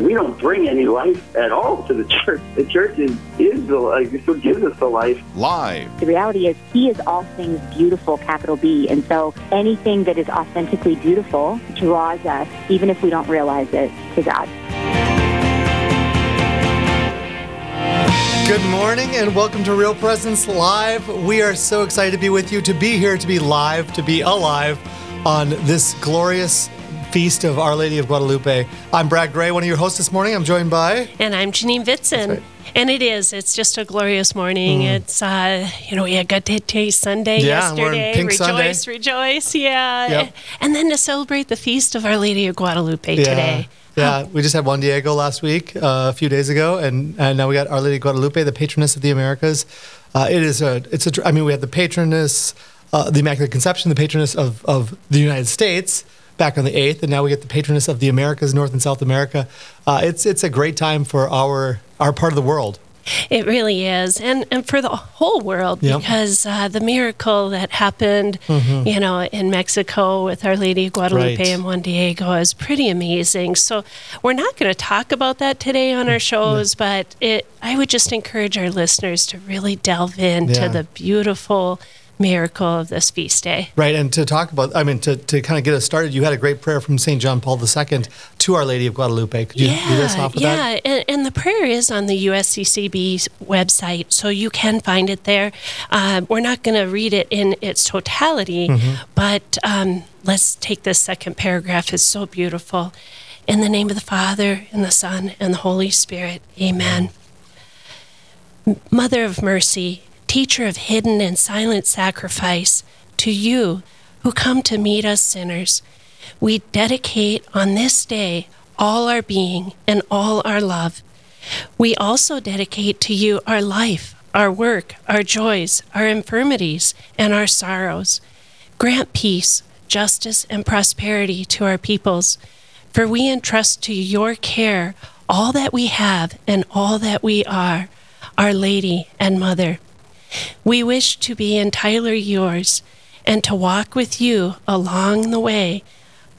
We don't bring any life at all to the church. The church is, is the life. It's what gives us the life. Live. The reality is, He is all things beautiful, capital B. And so anything that is authentically beautiful draws us, even if we don't realize it, to God. Good morning and welcome to Real Presence Live. We are so excited to be with you, to be here, to be live, to be alive on this glorious feast of Our Lady of Guadalupe. I'm Brad Gray, one of your hosts this morning. I'm joined by. And I'm Janine Vitson. And it is. It's just a glorious morning. Mm. It's, uh, you know, we had Gaudete Sunday yeah, yesterday. Pink rejoice, Sunday. rejoice. Yeah. Yep. And then to celebrate the feast of Our Lady of Guadalupe yeah. today. Yeah, we just had Juan Diego last week, uh, a few days ago, and, and now we got Our Lady of Guadalupe, the patroness of the Americas. Uh, it is a, it's a, I mean, we have the patroness, uh, the Immaculate Conception, the patroness of, of the United States back on the 8th, and now we get the patroness of the Americas, North and South America. Uh, it's, it's a great time for our, our part of the world. It really is, and and for the whole world, Yep. because uh, the miracle that happened, you know, in Mexico with Our Lady of Guadalupe Right. and Juan Diego is pretty amazing. So we're not going to talk about that today on our shows, but it I would just encourage our listeners to really delve into Yeah. the beautiful miracle of this feast day. Right, and to talk about, I mean, to, to kind of get us started, you had a great prayer from St. John Paul II to Our Lady of Guadalupe. Could you lead us off with yeah, that? and, and the prayer is on the USCCB's website, so you can find it there. Uh, we're not going to read it in its totality, Mm-hmm. but um, let's take this second paragraph. It's so beautiful. In the name of the Father, and the Son, and the Holy Spirit, amen. Mother of mercy, teacher of hidden and silent sacrifice, to you who come to meet us sinners, we dedicate on this day all our being and all our love. We also dedicate to you our life, our work, our joys, our infirmities, and our sorrows. Grant peace, justice, and prosperity to our peoples, for we entrust to your care all that we have and all that we are, Our Lady and Mother. We wish to be entirely yours and to walk with you along the way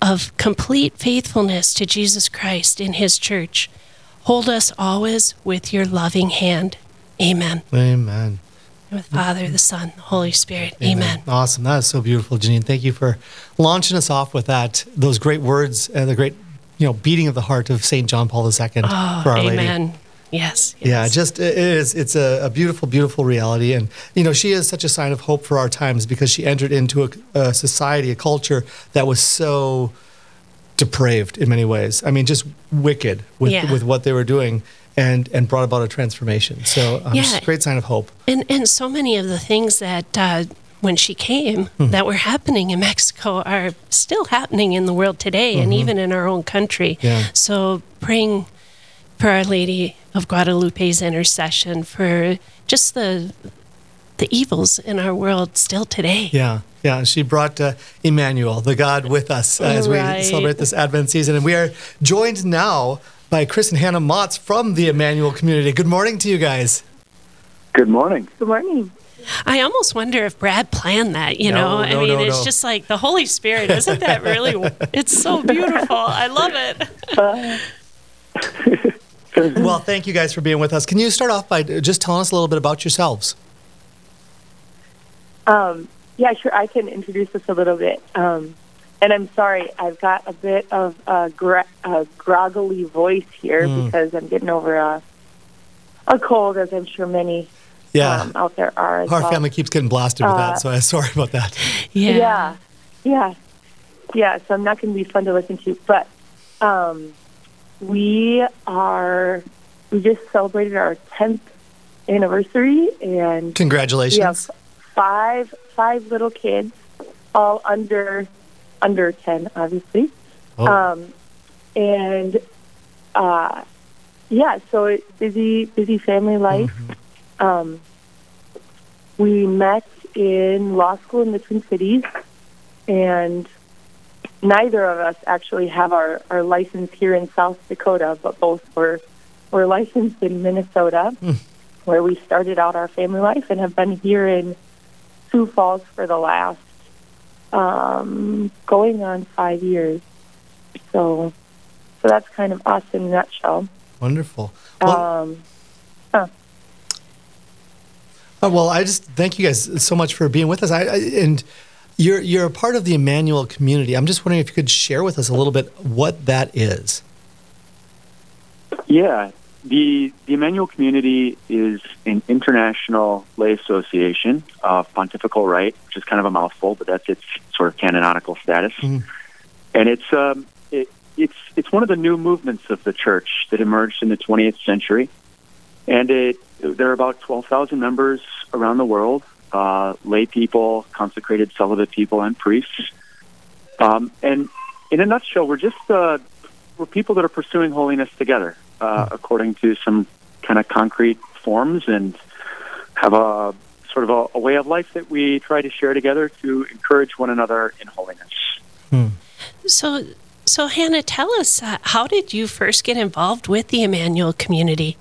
of complete faithfulness to Jesus Christ in his church. Hold us always with your loving hand. Amen. Amen. With the Father, the Son, the Holy Spirit. Amen. Awesome. That is so beautiful, Janine. Thank you for launching us off with that. Those great words and the great, you know, beating of the heart of St. John Paul II Oh, for Our Lady. Amen. Yes, Yeah, just it is. It's a, a beautiful, beautiful reality, and you know she is such a sign of hope for our times because she entered into a, a society, a culture that was so depraved in many ways. I mean, just wicked with Yeah. with what they were doing, and and brought about a transformation. So, um, Yeah. a great sign of hope. And and so many of the things that uh, when she came Hmm. that were happening in Mexico are still happening in the world today, and even in our own country. Mm-hmm. Yeah. So praying for Our Lady of Guadalupe's intercession for just the the evils in our world still today. Yeah, yeah. She brought uh, Emmanuel, the God with us, uh, as we celebrate this Advent season, and we are joined now by Chris and Hannah Motz from the Emmanuel community. Good morning to you guys. Good morning. Good morning. I almost wonder if Brad planned that, you No, know? I mean, no, it's no. just like the Holy Spirit. Isn't that really? it's so beautiful. I love it. Well, thank you guys for being with us. Can you start off by just telling us a little bit about yourselves? Um, yeah, sure. I can introduce us a little bit. Um, and I'm sorry, I've got a bit of a, gra- a groggly voice here Mm. because I'm getting over a, a cold, as I'm sure many Yeah, um, out there are. As our well. family keeps getting blasted with Uh, that, so I'm sorry about that. Yeah. Yeah, yeah, yeah. So I'm not going to be fun to listen to, but um, we are. We just celebrated our 10th anniversary, and Congratulations. we have five five little kids, all under under 10, obviously. Oh, Um, and uh, yeah, so it's busy, busy family life. Um, we met in law school in the Twin Cities, and neither of us actually have our, our license here in South Dakota, but both were were licensed in Minnesota, where we started out our family life and have been here in Sioux Falls for the last um, going on five years. So, so that's kind of us in a nutshell. Wonderful. Well, Um, huh. Uh, well, I just thank you guys so much for being with us. I, I and you're you're a part of the Emmanuel community. I'm just wondering if you could share with us a little bit what that is. Yeah, the the Emmanuel community is an international lay association of pontifical right, which is kind of a mouthful, but that's its sort of canonical status. Mhm. And it's um, it, it's it's one of the new movements of the church that emerged in the 20th century, and it there are about 12,000 members around the world, uh, lay people, consecrated celibate people, and priests. Um, and in a nutshell, we're just uh, we're people that are pursuing holiness together uh, according to some kind of concrete forms and have a sort of a, a way of life that we try to share together to encourage one another in holiness. So, so Hannah, tell us uh, how did you first get involved with the Emmanuel community?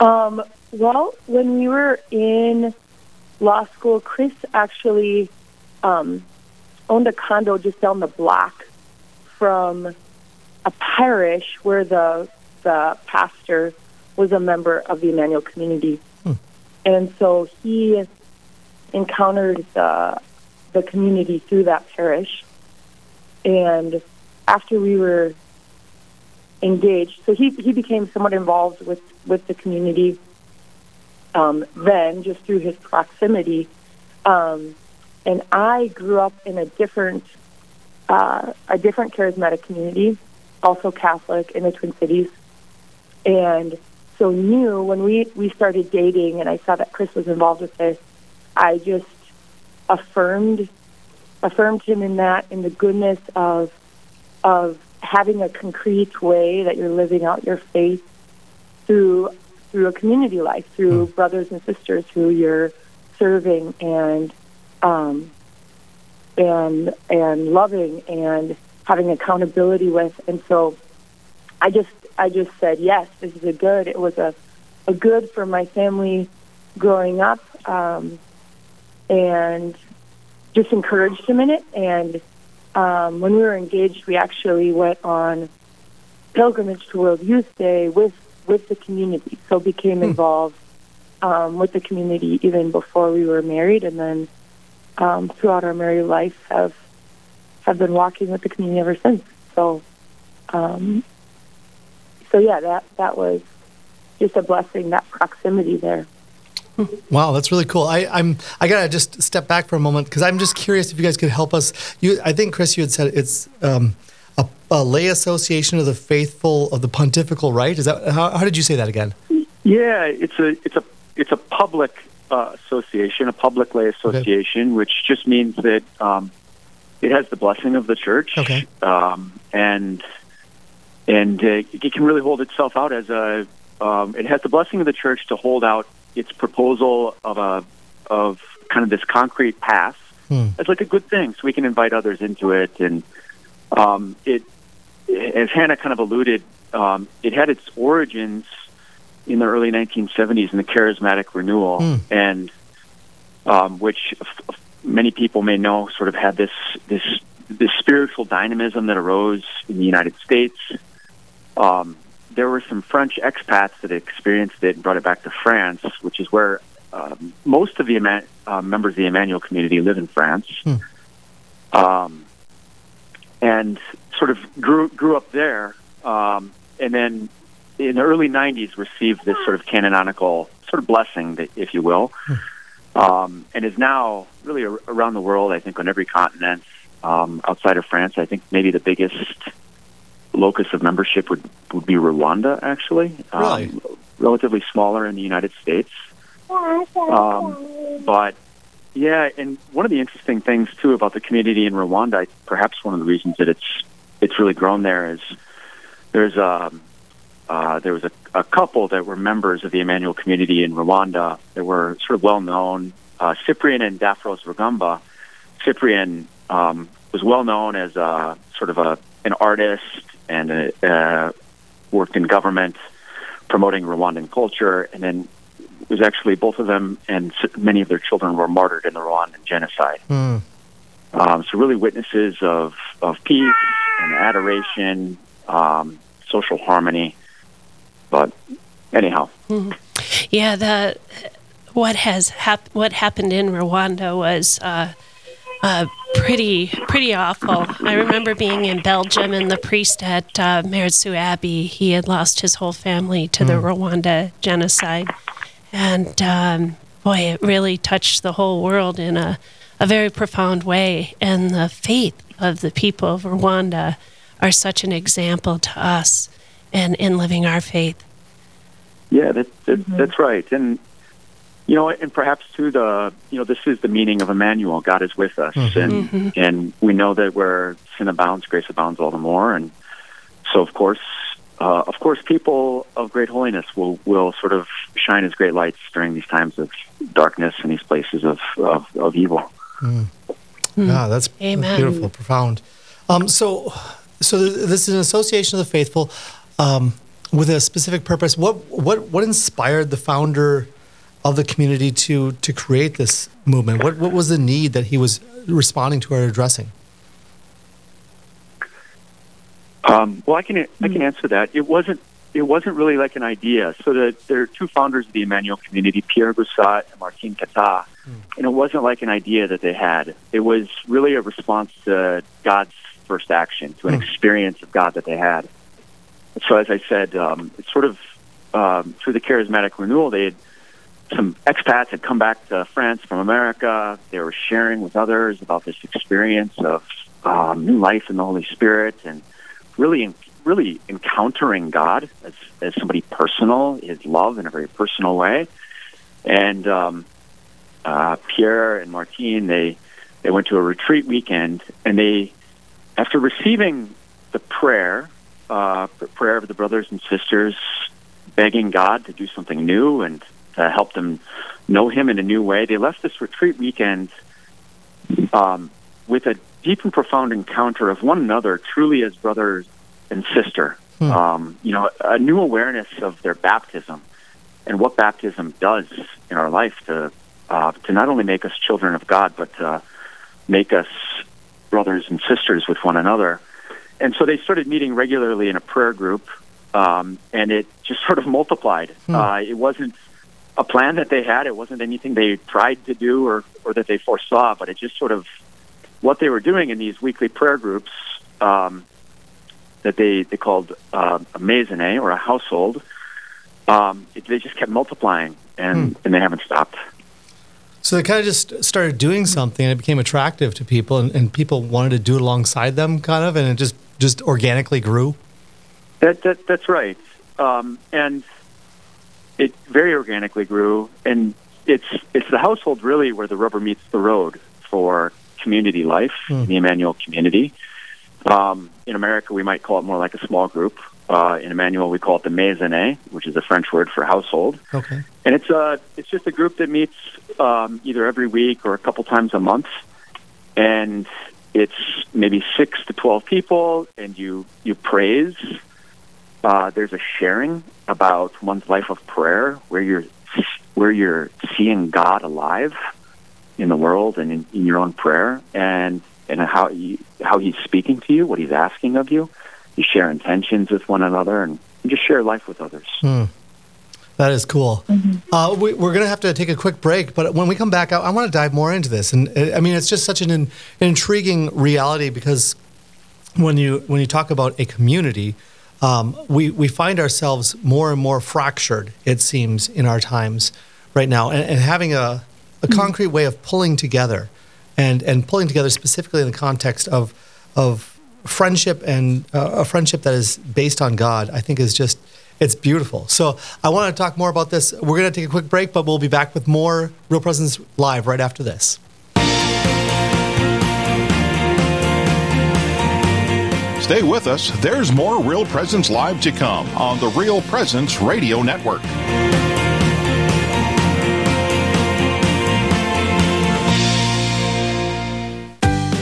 Um, well, when we were in law school, Chris actually um, owned a condo just down the block from a parish where the the pastor was a member of the Emmanuel community, and so he encountered the the community through that parish. And after we were engaged, so he he became somewhat involved with with the community. Um, then, just through his proximity, um, and I grew up in a different uh, a different charismatic community, also Catholic in the Twin Cities, and so knew when we we started dating, and I saw that Chris was involved with this, I just affirmed affirmed him in that in the goodness of of having a concrete way that you're living out your faith through through a community life, through brothers and sisters who you're serving and um, and and loving and having accountability with. And so I just I just said yes, this is a good. It was a a good for my family growing up, um, and just encouraged him in it. And um, when we were engaged, we actually went on pilgrimage to World Youth Day with with the community. So became involved um, with the community even before we were married, and then um, throughout our married life have have been walking with the community ever since. So, um, so yeah, that that was just a blessing. That proximity there. Wow, that's really cool. I, I'm I gotta just step back for a moment because I'm just curious if you guys could help us. You, I think Chris, you had said it's um, a, lay association of the faithful of the pontifical right. Is that how, how did you say that again? Yeah, it's a it's a it's a public uh, association, a public lay association, which just means that um, it has the blessing of the church, Okay. um, and and uh, it can really hold itself out as a. Um, it has the blessing of the church to hold out its proposal of a of kind of this concrete path Hmm. as like a good thing, so we can invite others into it. And um, it, as Hannah kind of alluded, um, it had its origins in the early 1970s in the charismatic renewal, Hmm. and um, which f- many people may know sort of had this this this spiritual dynamism that arose in the United States. Um, there were some French expats that experienced it and brought it back to France, which is where um, most of the Eman- uh, members of the Emmanuel community live in France. Um, and sort of grew grew up there, um, and then in the early '90s received this sort of canonical sort of blessing, that- if you will, um, and is now really ar- around the world. I think on every continent um, outside of France. I think maybe the biggest locus of membership would would be Rwanda, actually. Really? Um, relatively smaller in the United States. Um, but yeah, and one of the interesting things too about the community in Rwanda, perhaps one of the reasons that it's it's really grown there is there's a uh, there was a, a couple that were members of the Emmanuel community in Rwanda that were sort of well known, uh, Cyprian and Daphrose Rugamba. Cyprian um, was well known as a, sort of a an artist and a, uh, worked in government promoting Rwandan culture, and then it was actually both of them and many of their children were martyred in the Rwandan genocide. Mm. Um, so really witnesses of, of peace and adoration, um, social harmony. But anyhow, Yeah, the what has hap- what happened in Rwanda was uh, uh, pretty pretty awful. I remember being in Belgium, and the priest at uh, Maredsous Abbey he had lost his whole family to the Rwanda genocide, and um, boy, it really touched the whole world in a a very profound way. And the faith of the people of Rwanda are such an example to us, and in living our faith. Yeah, that, that, mm-hmm. that's right. And, you know, and perhaps too, the, you know, this is the meaning of Emmanuel. God is with us. Mm-hmm. And, mm-hmm. and we know that where sin abounds, grace abounds all the more. And so, of course, uh, of course, people of great holiness will, will sort of shine as great lights during these times of darkness and these places of, of, of evil. Mm. Yeah, that's, that's Amen. beautiful, profound. Um, so, so this is an association of the faithful um, with a specific purpose. What what what inspired the founder of the community to to create this movement? What what was the need that he was responding to or addressing? Um, well, I can I can answer that. It wasn't it wasn't really like an idea. So the, there are two founders of the Emmanuel community, Pierre Goursat and Martine Catta, and it wasn't like an idea that they had. It was really a response to God's first action, to an experience of God that they had. So as I said, um, it's sort of um, through the charismatic renewal, they had some expats had come back to France from America. They were sharing with others about this experience of um, new life in the Holy Spirit and really, really encountering God as, as somebody personal, His love in a very personal way. And um, uh, Pierre and Martine, they they went to a retreat weekend, and they, after receiving the prayer, uh, prayer of the brothers and sisters, begging God to do something new and to help them know Him in a new way, they left this retreat weekend um, with a deep and profound encounter of one another, truly as brothers and sister. Um, you know, a new awareness of their baptism and what baptism does in our life to uh, to not only make us children of God, but to make us brothers and sisters with one another. And so they started meeting regularly in a prayer group, um, and it just sort of multiplied. Uh, it wasn't a plan that they had; it wasn't anything they tried to do or or that they foresaw, but it just sort of what they were doing in these weekly prayer groups um, that they they called uh, a maisonnée or a household. Um, it, they just kept multiplying, and and they haven't stopped. So they kind of just started doing something, and it became attractive to people, and, and people wanted to do it alongside them, kind of, and it just just organically grew. That, that that's right, um, and it very organically grew, and it's it's the household really where the rubber meets the road for community life, the Emmanuel community. Um, in America, we might call it more like a small group. Uh, in Emmanuel, we call it the maisonnée, which is a French word for household. Okay. And it's a it's just a group that meets um, either every week or a couple times a month, and it's maybe six to twelve people, and you you praise. Uh, there's a sharing about one's life of prayer, where you're where you're seeing God alive in the world and in, in your own prayer, and and how you, how He's speaking to you, what He's asking of you. You share intentions with one another, and you just share life with others. That is cool. Uh, we, we're going to have to take a quick break, but when we come back, I, I want to dive more into this. And uh, I mean, it's just such an, in, intriguing reality because when you when you talk about a community, um, we we find ourselves more and more fractured. It seems in our times right now, and, and having a a concrete way of pulling together, and and pulling together specifically in the context of of friendship and uh, a friendship that is based on God, I think is just it's beautiful. So I want to talk more about this. We're going to take a quick break, but we'll be back with more Real Presence Live right after this. Stay with us. There's more Real Presence Live to come on the Real Presence Radio Network.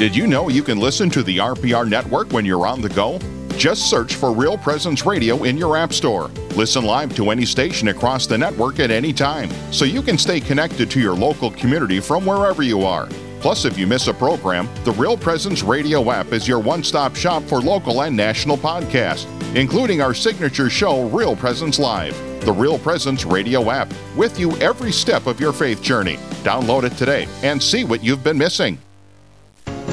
Did you know you can listen to the RPR network when you're on the go? Just search for Real Presence Radio in your App Store. Listen live to any station across the network at any time, so you can stay connected to your local community from wherever you are. Plus, if you miss a program, the Real Presence Radio app is your one stop shop for local and national podcasts, including our signature show, Real Presence Live. The Real Presence Radio app, with you every step of your faith journey. Download it today and see what you've been missing.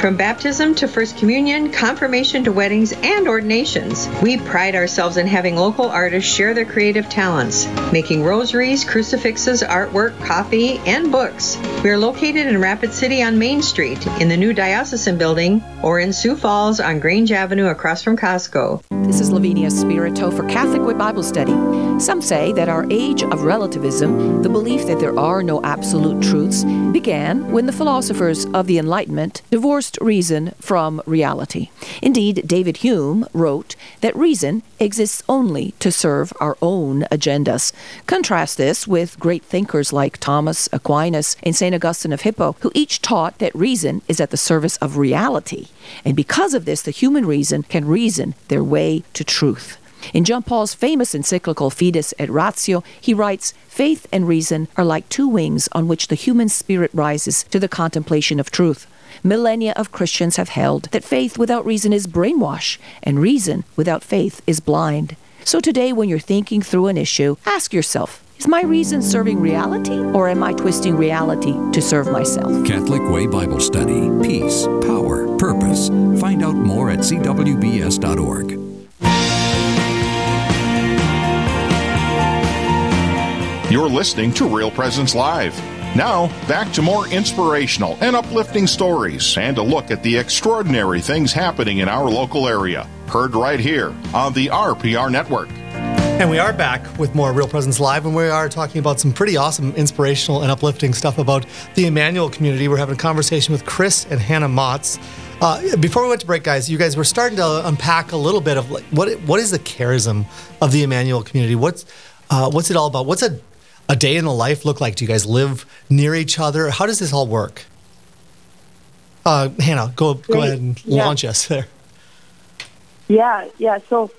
From baptism to First Communion, confirmation to weddings, and ordinations, we pride ourselves in having local artists share their creative talents, making rosaries, crucifixes, artwork, coffee, and books. We are located in Rapid City on Main Street, in the new Diocesan Building, or in Sioux Falls on Grange Avenue across from Costco. This is Lavinia Spirito for Catholic Way Bible Study. Some say that our age of relativism, the belief that there are no absolute truths, began when the philosophers of the Enlightenment divorced reason from reality. Indeed, David Hume wrote that reason exists only to serve our own agendas. Contrast this with great thinkers like Thomas Aquinas and St. Augustine of Hippo, who each taught that reason is at the service of reality. And because of this, the human reason can reason their way to truth. In John Paul's famous encyclical Fides et Ratio, he writes Faith and reason are like two wings on which the human spirit rises to the contemplation of truth. Millennia of Christians have held that faith without reason is brainwash, and reason without faith is blind. So today, when you're thinking through an issue, ask yourself Is my reason serving reality, or am I twisting reality to serve myself? Catholic Way Bible Study. Peace, power, purpose. Find out more at cwbs.org. You're listening to Real Presence Live. Now, back to more inspirational and uplifting stories and a look at the extraordinary things happening in our local area. Heard right here on the RPR Network. And we are back with more Real Presence Live, and we are talking about some pretty awesome, inspirational, and uplifting stuff about the Emmanuel community. We're having a conversation with Chris and Hannah Motz. Uh, before we went to break, guys, you guys were starting to unpack a little bit of like what what is the charism of the Emmanuel community? What's uh, what's it all about? What's a a day in the life look like? Do you guys live near each other? How does this all work? Uh, Hannah, go go Great. ahead and Yeah. launch us there. Yeah, yeah. So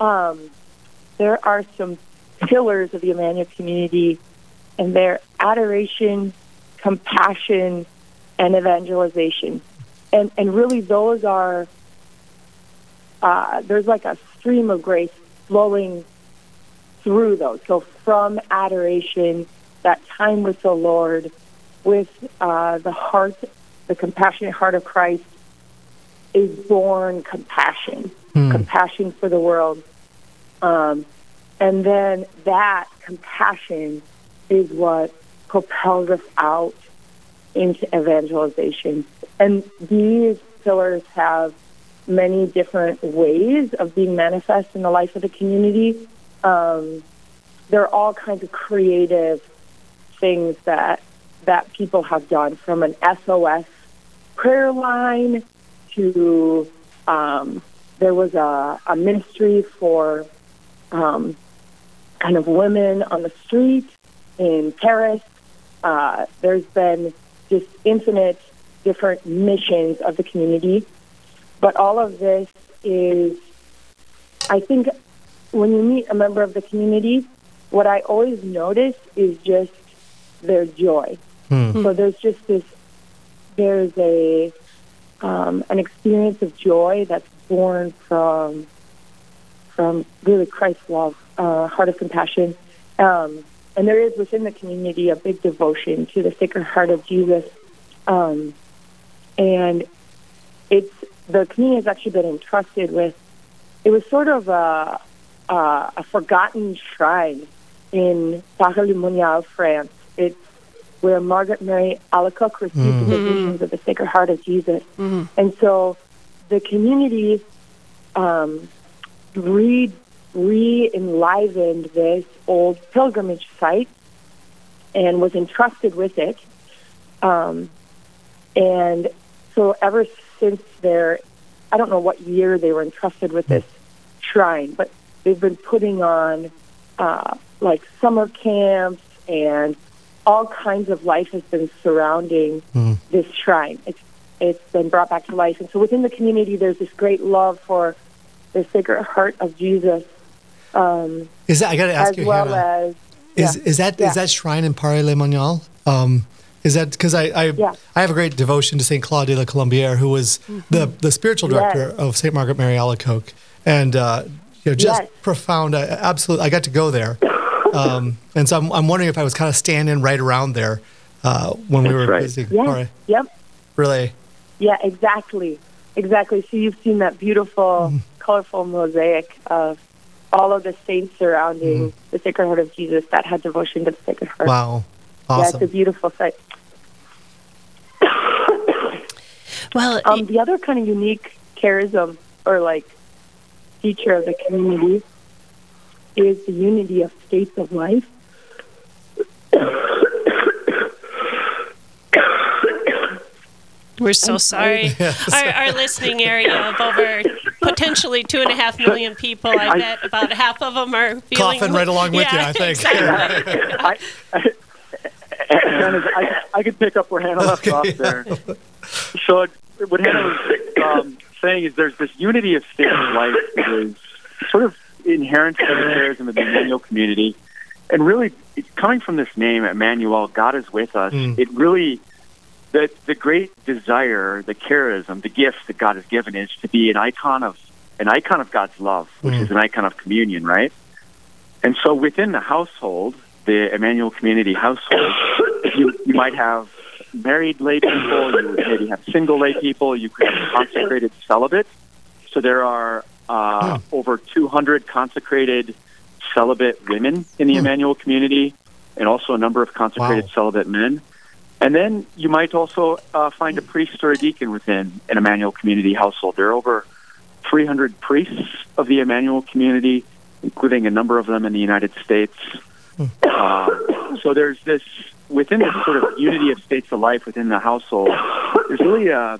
um, there are some pillars of the Emmanuel community, and they're adoration, compassion, and evangelization. And and really, those are uh, there's like a stream of grace flowing through those. So from adoration, that time with the Lord, with uh, the heart, the compassionate heart of Christ, is born compassion, compassion for the world. Um, and then that compassion is what propels us out into evangelization. And these pillars have many different ways of being manifest in the life of the community. Um, there are all kinds of creative things that that people have done, from an SOS prayer line to um, there was a, a ministry for um, kind of women on the street in Paris. Uh, there's been just infinite different missions of the community. But all of this is, I think, when you meet a member of the community, what I always notice is just their joy. So there's just this, there's a, um, an experience of joy that's born from, from really Christ's love, uh, heart of compassion. Um, and there is within the community a big devotion to the Sacred Heart of Jesus. Um, and it's the community has actually been entrusted with. It was sort of a, a, a forgotten shrine in Paray-le-Monial, France. It's where Margaret Mary Alacoque received the visions of the Sacred Heart of Jesus. And so the community um, re, re-enlivened this old pilgrimage site and was entrusted with it. Um, and so ever since their, I don't know what year they were entrusted with this shrine, but they've been putting on uh, like summer camps and all kinds of life has been surrounding Mm. this shrine. It's it's been brought back to life, and so within the community, there's this great love for the Sacred Heart of Jesus. Um, Is that I got to ask as you, well Hannah, as is yeah. is that is Yeah. that shrine in Paray-le-Monial? Um, is that because I I, Yeah. I have a great devotion to Saint Claude de la Colombière, who was the the spiritual Yes. director of Saint Margaret Mary Alacoque, and uh, you know just Yes. profound. I, absolutely, I got to go there, um, and so I'm, I'm wondering if I was kind of standing right around there uh, when we were right. visiting yeah, Paray. yep, Really, yeah, exactly, exactly. So you've seen that beautiful, colorful mosaic of all of the saints surrounding the Sacred Heart of Jesus that had devotion to the Sacred Heart. wow, Awesome. Yeah, it's a beautiful sight. Well, Um, the other kind of unique charism or like feature of the community is the unity of states of life. We're so sorry. sorry. Our, our listening area of over potentially two and a half million people, I bet about half of them are feeling Coughing right along with you, I think. Exactly. I, Hannah, I, I could pick up where Hannah left Okay. off there. So it, what Hannah was um, saying is there's this unity of state of life that is sort of inherent to the charism of the Emmanuel community. And really, coming from this name, Emmanuel, God is with us, Mm. it really, the, the great desire, the charism, the gift that God has given is to be an icon of an icon of God's love, which Mm. is an icon of communion, right? And so within the household, the Emmanuel community household, you, you might have married lay people, you would maybe have single lay people, you could have consecrated celibate. So there are uh, over 200 consecrated celibate women in the Emmanuel community, and also a number of consecrated Wow. celibate men. And then you might also uh, find a priest or a deacon within an Emmanuel community household. There are over 300 priests of the Emmanuel community, including a number of them in the United States. Uh, so there's this within this sort of unity of states of life within the household. There's really a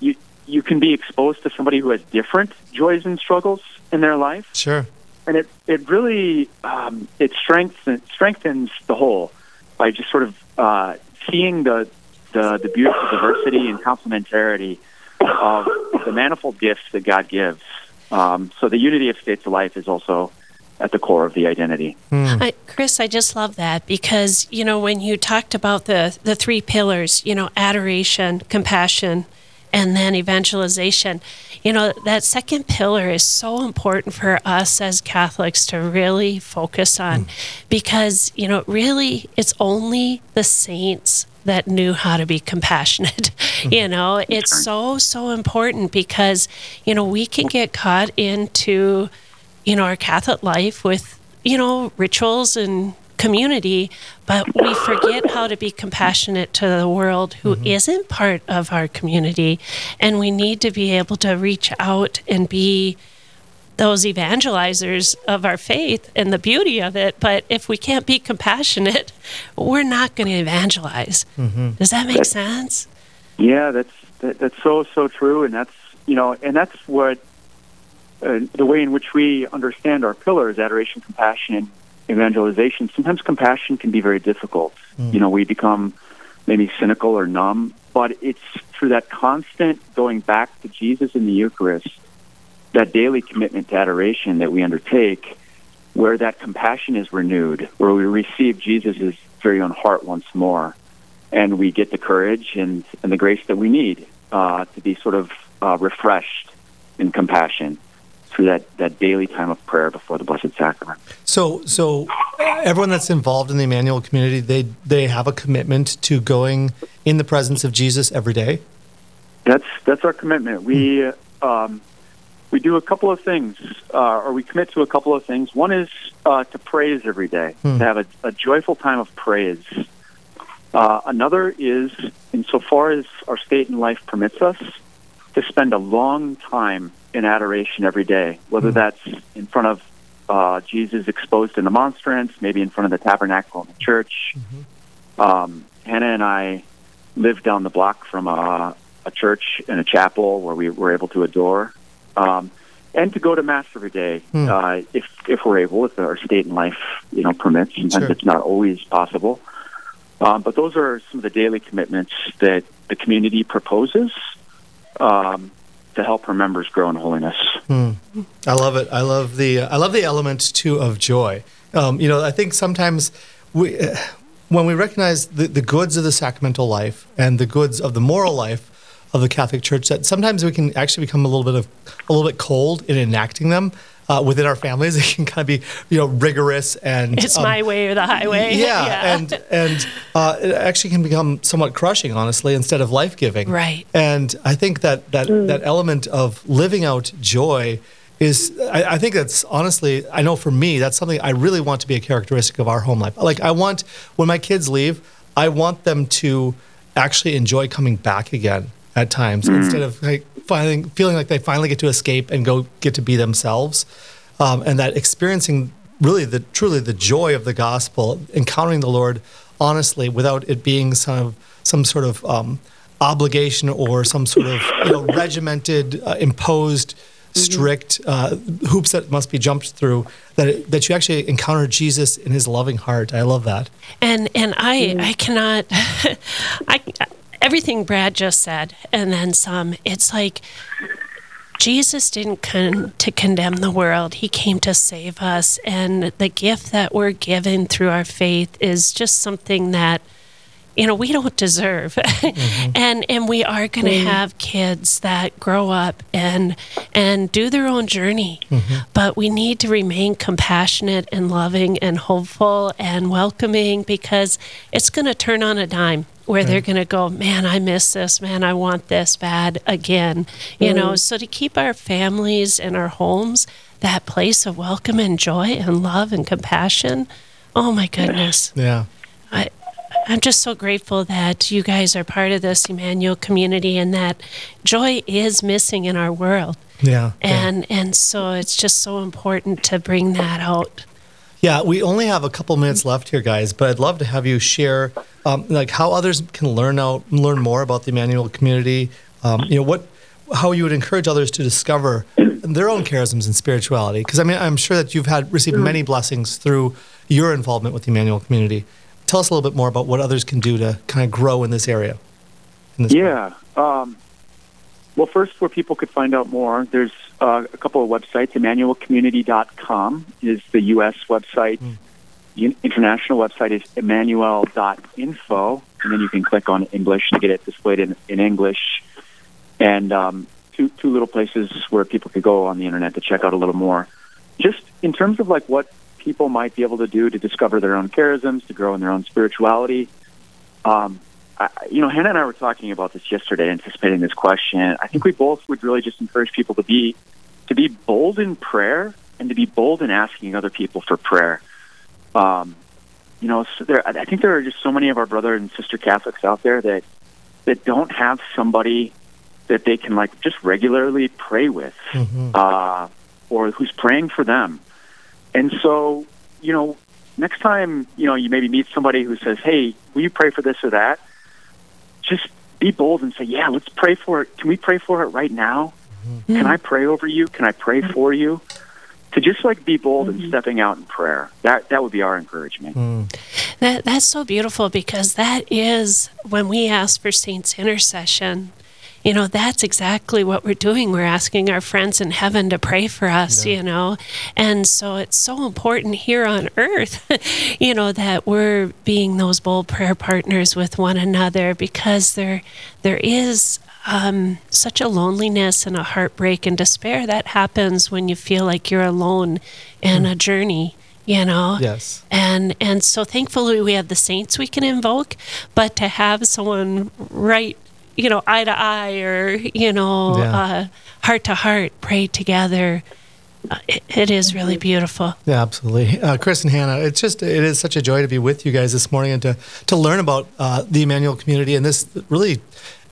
you you can be exposed to somebody who has different joys and struggles in their life, Sure. and it it really um, it strengthens strengthens the whole by just sort of uh, seeing the, the the beautiful diversity and complementarity of the manifold gifts that God gives. Um, so the unity of states of life is also at the core of the identity. Hmm. I, Chris, I just love that because you know when you talked about the the three pillars, you know, adoration, compassion, and then evangelization. You know, that second pillar is so important for us as Catholics to really focus on hmm. because, you know, really it's only the saints that knew how to be compassionate. you know, hmm. it's so, so important because, you know, we can get caught into, you know, our Catholic life with, you know, rituals and community, but we forget how to be compassionate to the world who mm-hmm. not part of our community. And we need to be able to reach out and be those evangelizers of our faith and the beauty of it. But if we can't be compassionate, we're not going to evangelize. Mm-hmm. Does that make sense? Yeah, that's that, that's so so true, and that's you know, and that's what uh, the way in which we understand our pillars: adoration, compassion, and evangelization. Sometimes compassion can be very difficult. You know, we become maybe cynical or numb, but it's through that constant going back to Jesus in the Eucharist, that daily commitment to adoration that we undertake, where that compassion is renewed, where we receive Jesus' very own heart once more and we get the courage and, and the grace that we need uh, to be sort of uh, refreshed in compassion through that, that daily time of prayer before the Blessed Sacrament. So, so everyone that's involved in the Emmanuel community, they they have a commitment to going in the presence of Jesus every day. That's that's our commitment. We um, we do a couple of things, uh, or we commit to a couple of things. One is uh, to praise every day, Hmm. to have a, a joyful time of praise. Uh, another is, insofar as our state and life permits us, to spend a long time in adoration every day, whether that's in front of uh, Jesus exposed in the monstrance, maybe in front of the tabernacle in the church. Um, Hannah and I live down the block from a, a church and a chapel where we were able to adore. Um, and to go to mass every day Hmm. uh, if if we're able, if our state and life you know permits. Sometimes Sure. it's not always possible. Um, but those are some of the daily commitments that the community proposes um, to help her members grow in holiness. Hmm. I love it. I love the I love the element too of joy. Um, you know, I think sometimes we uh, when we recognize the, the goods of the sacramental life and the goods of the moral life of the Catholic Church, that sometimes we can actually become a little bit of a little bit cold in enacting them. Uh, within our families, it can kind of be, you know, rigorous and It's um, my way or the highway. yeah, and and uh, it actually can become somewhat crushing, honestly, instead of life giving. Right. And I think that that that element of living out joy is, I, I think that's honestly, I know for me, that's something I really want to be a characteristic of our home life. Like I want when my kids leave, I want them to actually enjoy coming back again at times instead of like finding feeling like they finally get to escape and go get to be themselves um, and that experiencing really the truly the joy of the gospel, encountering the Lord honestly without it being some some sort of um, obligation or some sort of you know, regimented, uh, imposed, strict uh, hoops that must be jumped through. That it, that you actually encounter Jesus in His loving heart. I love that. And and I I cannot I everything Brad just said and then some. It's like Jesus didn't come to condemn the world. He came to save us and the gift that we're given through our faith is just something that you know we don't deserve. Mm-hmm. And and we are going to mm-hmm. have kids that grow up and and do their own journey. Mm-hmm. But we need to remain compassionate and loving and hopeful and welcoming because it's going to turn on a dime where they're going to go man i miss this. Man i want this bad again. You know so to keep our families and our homes that place of welcome and joy and love and compassion oh my goodness. Yeah. I, I'm just so grateful that you guys are part of this Emmanuel community and that joy is missing in our world. Yeah. And and so it's just so important to bring that out. Yeah, we only have a couple minutes left here, guys, but I'd love to have you share um, like how others can learn out, learn more about the Emmanuel community. Um, you know what, how you would encourage others to discover their own charisms and spirituality. Because I mean, I'm sure that you've had received many blessings through your involvement with the Emmanuel community. Tell us a little bit more about what others can do to kind of grow in this area. in this- Yeah. Um, well, first, where people could find out more, there's uh, a couple of websites. EmmanuelCommunity.com is the U.S. website. The international website is Emmanuel.info, and then you can click on English to get it displayed in, in English. And um, two, two little places where people could go on the internet to check out a little more. Just in terms of like what people might be able to do to discover their own charisms, to grow in their own spirituality. Um, I, you know, Hannah and I were talking about this yesterday, anticipating this question. I think we both would really just encourage people to be to be bold in prayer and to be bold in asking other people for prayer. Um, you know, so there, I I think there are just so many of our brother and sister Catholics out there that that don't have somebody that they can like just regularly pray with, uh, or who's praying for them. And so, you know, next time, you know, you maybe meet somebody who says, "Hey, will you pray for this or that?" Just be bold and say, "Yeah, let's pray for it. Can we pray for it right now? Mm-hmm. Can I pray over you? Can I pray for you?" To just like be bold and mm-hmm. stepping out in prayer. That that would be our encouragement. Mm. That that's so beautiful because that is when we ask for saints intercession. You know, that's exactly what we're doing. We're asking our friends in heaven to pray for us, you know. And so it's so important here on earth, you know, that we're being those bold prayer partners with one another because there there is um, such a loneliness and a heartbreak and despair that happens when you feel like you're alone in a journey, you know Yes. and and so thankfully we have the saints we can invoke but to have someone right you know eye to eye or you know Yeah. uh, heart to heart pray together uh, it, it is really beautiful Yeah, absolutely. Uh, Chris and Hannah, it's just it is such a joy to be with you guys this morning and to to learn about uh, the Emmanuel community and this really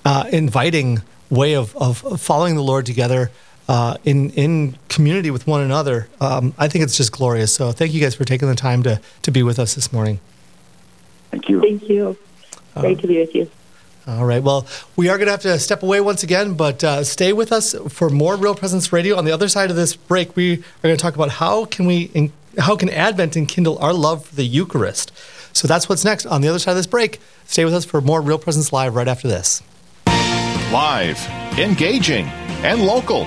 uh, inviting way of, of following the Lord together uh, in in community with one another. Um, I think it's just glorious. So thank you guys for taking the time to to be with us this morning. Thank you. Thank you. Great to be with you. All right. Well, we are going to have to step away once again, but uh, stay with us for more Real Presence Radio. On the other side of this break, we are going to talk about how can we, in, how can Advent enkindle our love for the Eucharist. So that's what's next. On the other side of this break, stay with us for more Real Presence Live right after this. Live, engaging, and local.